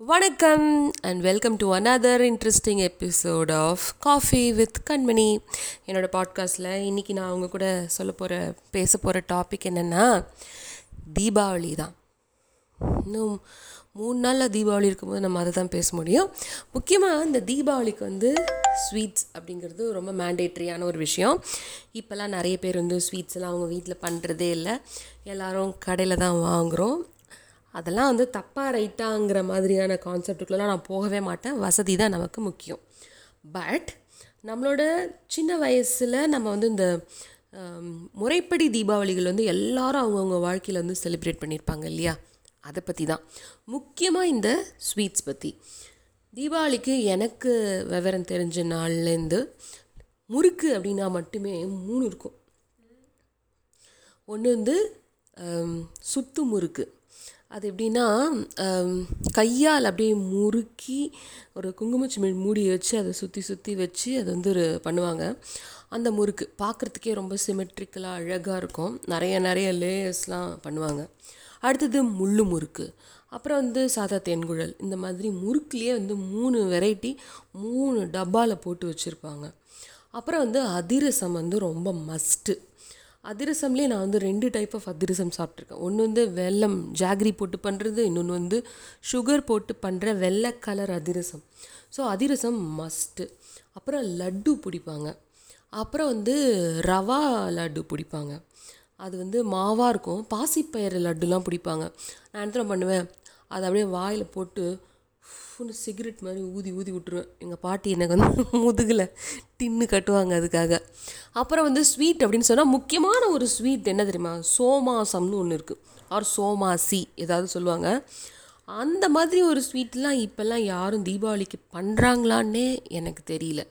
வணக்கம் and welcome to another interesting episode of coffee with Kanmani என்னோடய பாட்காஸ்ட்டில் இன்றைக்கி நான் அவங்க கூட சொல்ல போகிற பேச போகிற டாபிக் என்னென்னா தீபாவளி தான். இன்னும் மூணு நாளில் தீபாவளி இருக்கும்போது நம்ம அதை தான் பேச முடியும். முக்கியமாக இந்த தீபாவளிக்கு வந்து ஸ்வீட்ஸ் அப்படிங்கிறது ரொம்ப மேண்டேட்ரியான ஒரு விஷயம். இப்போல்லாம் நிறைய பேர் வந்து ஸ்வீட்ஸ் எல்லாம் அவங்க வீட்டில் பண்ணுறதே இல்லை. எல்லோரும் கடையில் தான் வாங்குகிறோம் அதெல்லாம் வந்து தப்பாக ரைட்டாங்கிற மாதிரியான கான்செப்டுக்குள்ளெலாம் நான் போகவே மாட்டேன். வசதி தான் நமக்கு முக்கியம். பட் நம்மளோட சின்ன வயசில் நம்ம வந்து இந்த முறைப்படி தீபாவளிகள் வந்து எல்லாரும் அவங்கவுங்க வாழ்க்கையில் வந்து செலிப்ரேட் பண்ணியிருப்பாங்க இல்லையா? அதை பற்றி தான். முக்கியமாக இந்த ஸ்வீட்ஸ் பற்றி தீபாவளிக்கு எனக்கு விவரம் தெரிஞ்ச நாள்லேருந்து முறுக்கு அப்படின்னா மட்டுமே மூணு இருக்கும். ஒன்று வந்து சுத்து முறுக்கு. அது எப்படின்னா கையால் அப்படியே முறுக்கி ஒரு குங்குமச்சிமிழ் மூடி வச்சு அதை சுற்றி சுற்றி வச்சு அது வந்து ஒரு பண்ணுவாங்க. அந்த முறுக்கு பார்க்குறதுக்கே ரொம்ப சிமெட்ரிக்கலாக அழகாக இருக்கும். நிறைய நிறைய லேயர்ஸ்லாம் பண்ணுவாங்க. அடுத்தது முள்ளு முறுக்கு. அப்புறம் வந்து சாதா தேன்குழல். இந்த மாதிரி முறுக்குலேயே வந்து மூணு வெரைட்டி மூணு டப்பாவில் போட்டு வச்சுருப்பாங்க. அப்புறம் வந்து அதிரசம் வந்து ரொம்ப மஸ்ட்டு அதிரசம்லேயே நான் வந்து ரெண்டு டைப் ஆஃப் அதிரசம் சாப்பிட்ருக்கேன் ஒன்று வந்து வெல்லம் ஜாகரி போட்டு பண்ணுறது இன்னொன்று வந்து சுகர் போட்டு பண்ணுற வெள்ளை கலர் அதிரசம். ஸோ அதிரசம் மஸ்ட்டு அப்புறம் லட்டு பிடிப்பாங்க. அப்புறம் வந்து ரவா லட்டு பிடிப்பாங்க. அது வந்து மாவாக இருக்கும். பாசிப்பயிறு லட்டுலாம் பிடிப்பாங்க. நான் என்ன பண்ணுவேன்? அதை அப்படியே வாயில் போட்டு ஃபுல் சிகரெட் மாதிரி ஊதி ஊதி விட்டுருவேன். எங்கள் பாட்டி எனக்கு வந்து முதுகில் டின்னு கட்டுவாங்க அதுக்காக. அப்புறம் வந்து ஸ்வீட் அப்படின்னு சொன்னால் முக்கியமான ஒரு ஸ்வீட் என்ன தெரியுமா? சோமாசம்னு ஒன்று இருக்குது ஆர் சோமாசி ஏதாவது சொல்லுவாங்க. அந்த மாதிரி ஒரு ஸ்வீட்லாம் இப்போல்லாம் யாரும் தீபாவளிக்கு பண்ணுறாங்களான்னே எனக்கு தெரியல.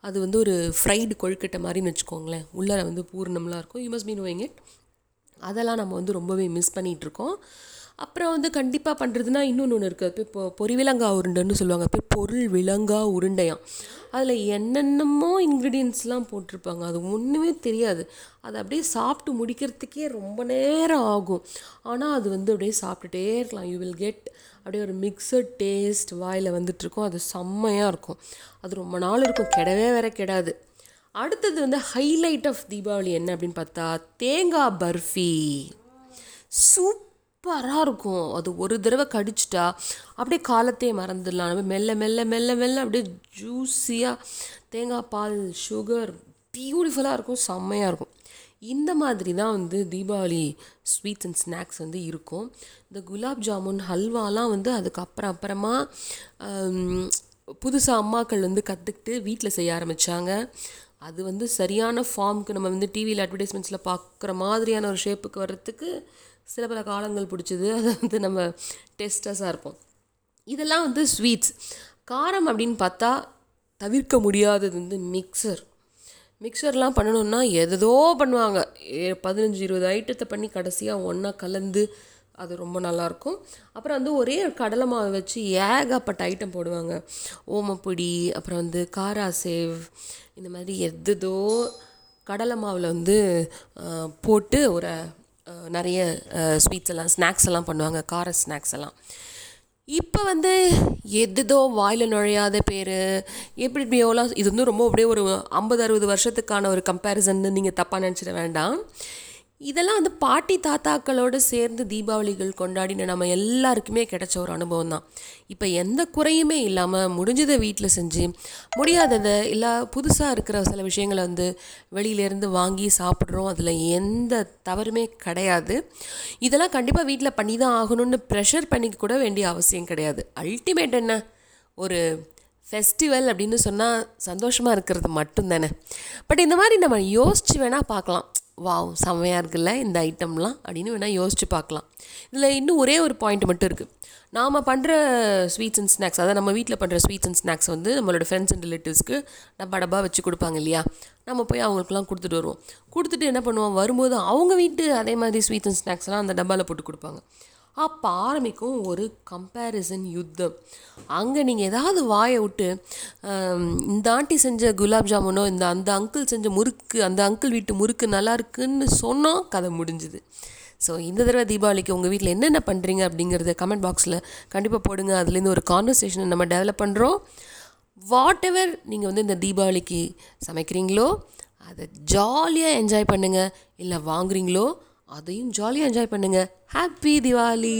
அது வந்து ஒரு ஃப்ரைடு கொழுக்கட்டை மாதிரின்னு வச்சுக்கோங்களேன். உள்ளார வந்து பூர்ணம்லாம் இருக்கும். You must mean knowing it அதெல்லாம் நம்ம வந்து ரொம்பவே மிஸ் பண்ணிகிட்ருக்கோம் அப்புறம் வந்து கண்டிப்பாக பண்ணுறதுனா இன்னொன்று ஒன்று இருக்குது இப்போ பொறி விலங்கா உருண்டைன்னு சொல்லுவாங்க. இப்போ பொருள் விலங்கா உருண்டையாம் அதில் என்னென்னமோ இன்க்ரீடியன்ஸ்லாம் போட்டிருப்பாங்க. அது ஒன்றுமே தெரியாது. அது அப்படியே சாப்பிட்டு முடிக்கிறதுக்கே ரொம்ப நேரம் ஆகும். ஆனால் அது வந்து அப்படியே சாப்பிட்டுட்டே இருக்கலாம். யூ வில் கெட் அப்படியே ஒரு மிக்சட் டேஸ்ட் வாயில் வந்துட்டுருக்கும் அது செம்மையாக இருக்கும். அது ரொம்ப நாள் இருக்கும். கெடவே வேற கிடாது. அடுத்தது வந்து ஹைலைட் ஆஃப் தீபாவளி என்ன அப்படின்னு பார்த்தா தேங்காய் பர்ஃபி. சூப் சூப்பராக இருக்கும். அது ஒரு தடவை கடிச்சிட்டா அப்படியே காலத்தையே மறந்துடலாம். நம்ம மெல்ல மெல்ல மெல்ல மெல்ல அப்படியே ஜூஸியாக தேங்காய் பால் சுகர் பியூட்டிஃபுல்லாக இருக்கும் செம்மையாக இருக்கும். இந்த மாதிரி தான் வந்து தீபாவளி ஸ்வீட்ஸ் அண்ட் ஸ்நாக்ஸ் வந்து இருக்கும். இந்த குலாப் ஜாமுன் ஹல்வாலாம் வந்து அதுக்கப்புறம் அப்புறமா புதுசாக அம்மாக்கள் வந்து கற்றுக்கிட்டு வீட்டில் செய்ய ஆரம்பித்தாங்க அது வந்து சரியான ஃபார்முக்கு நம்ம வந்து டிவியில் அட்வர்டைஸ்மெண்ட்ஸில் பார்க்குற மாதிரியான ஒரு ஷேப்புக்கு வர்றதுக்கு சில பல காலங்கள் பிடிச்சது. அது வந்து நம்ம டெஸ்டஸாக இருப்போம். இதெல்லாம் வந்து ஸ்வீட்ஸ் காரம் அப்படின்னு பார்த்தா தவிர்க்க முடியாதது வந்து மிக்சர் மிக்சர்லாம் பண்ணணுன்னா எதோ பண்ணுவாங்க. பதினஞ்சு இருபது ஐட்டத்தை பண்ணி கடைசியாக ஒன்றா கலந்து அது ரொம்ப நல்லாயிருக்கும் அப்புறம் வந்து ஒரே ஒரு கடலை மாவு வச்சு ஏகப்பட்ட ஐட்டம் போடுவாங்க. ஓமப்பொடி அப்புறம் வந்து காரா சேவ் இந்த மாதிரி எதுதோ கடலை மாவில் வந்து போட்டு ஒரு நிறைய ஸ்வீட்ஸ் எல்லாம் ஸ்நாக்ஸ் எல்லாம் பண்ணுவாங்க. கார ஸ்நாக்ஸ் எல்லாம். இப்போ வந்து எதுதோ வாயில் நுழையாத பேர் எப்படி எப்படியோலாம் இது வந்து ரொம்ப அப்படியே ஒரு ஐம்பது அறுபது வருஷத்துக்கான ஒரு கம்பேரிசன் நீங்கள் தப்பாக நினச்சிட வேண்டாம். இதெல்லாம் வந்து பாட்டி தாத்தாக்களோடு சேர்ந்து தீபாவளிகள் கொண்டாடின நம்ம எல்லாருக்குமே கிடைச்ச ஒரு அனுபவம் தான் இப்போ எந்த குறையுமே இல்லாமல் முடிஞ்சதை வீட்டில் செஞ்சு முடியாததை இல்லை புதுசாக இருக்கிற சில விஷயங்களை வந்து வெளியிலேருந்து வாங்கி சாப்பிட்றோம். அதில் எந்த தவறுமே கிடையாது. இதெல்லாம் கண்டிப்பாக வீட்டில் பண்ணி தான் ஆகணும்னு ப்ரெஷர் பண்ணிக்க கூட வேண்டிய அவசியம் கிடையாது. அல்டிமேட் என்ன? ஒரு ஃபெஸ்டிவல் அப்படின்னு சொன்னால் சந்தோஷமாக இருக்கிறது மட்டும்தானே. பட் இந்த மாதிரி நம்ம யோசித்து வேணால் பார்க்கலாம். வாவ் செம்மையாக இருக்குல்ல இந்த ஐட்டம்லாம்? அப்படின்னு வேணால் யோசித்து பார்க்கலாம். இதில் இன்னும் ஒரே ஒரு பாயிண்ட் மட்டும் இருக்குது நாம் பண்ணுற ஸ்வீட்ஸ் அண்ட் ஸ்நாக்ஸ் அதாவது நம்ம வீட்டில் பண்ணுற ஸ்வீட்ஸ் அண்ட் ஸ்நாக்ஸ் வந்து நம்மளோட ஃப்ரெண்ட்ஸ் அண்ட் ரிலேட்டிவ்ஸ்க்கு டப்பா டப்பா வச்சு கொடுப்பாங்க இல்லையா? நம்ம போய் அவங்களுக்குலாம் கொடுத்துட்டு வருவோம். கொடுத்துட்டு என்ன பண்ணுவோம்? வரும்போது அவங்க வீட்டு அதே மாதிரி ஸ்வீட்ஸ் அண்ட் ஸ்நாக்ஸ்லாம் அந்த டப்பாவில் போட்டு கொடுப்பாங்க. அப்போ ஆரம்பிக்கும் ஒரு கம்பேரிசன் யுத்தம். அங்கே நீங்கள் ஏதாவது வாயை விட்டு இந்த ஆண்டி செஞ்ச குலாப் ஜாமுனோ இந்த அந்த அங்கிள் செஞ்ச முறுக்கு அந்த அங்கிள் வீட்டு முறுக்கு நல்லா இருக்குன்னு சொன்னோம் கதை முடிஞ்சுது. ஸோ இந்த தடவை தீபாவளிக்கு உங்கள் வீட்டில் என்னென்ன பண்ணுறீங்க அப்படிங்கிறத கமெண்ட் பாக்ஸில் கண்டிப்பாக போடுங்க. அதுலேருந்து ஒரு கான்வர்சேஷனை நம்ம டெவலப் பண்ணுறோம் வாட் எவர் நீங்கள் வந்து இந்த தீபாவளிக்கு சமைக்கிறீங்களோ அதை ஜாலியாக என்ஜாய் பண்ணுங்கள் இல்லை வாங்குறீங்களோ அதையும் ஜாலியாக என்ஜாய் பண்ணுங்கள் ஹாப்பி திவாலி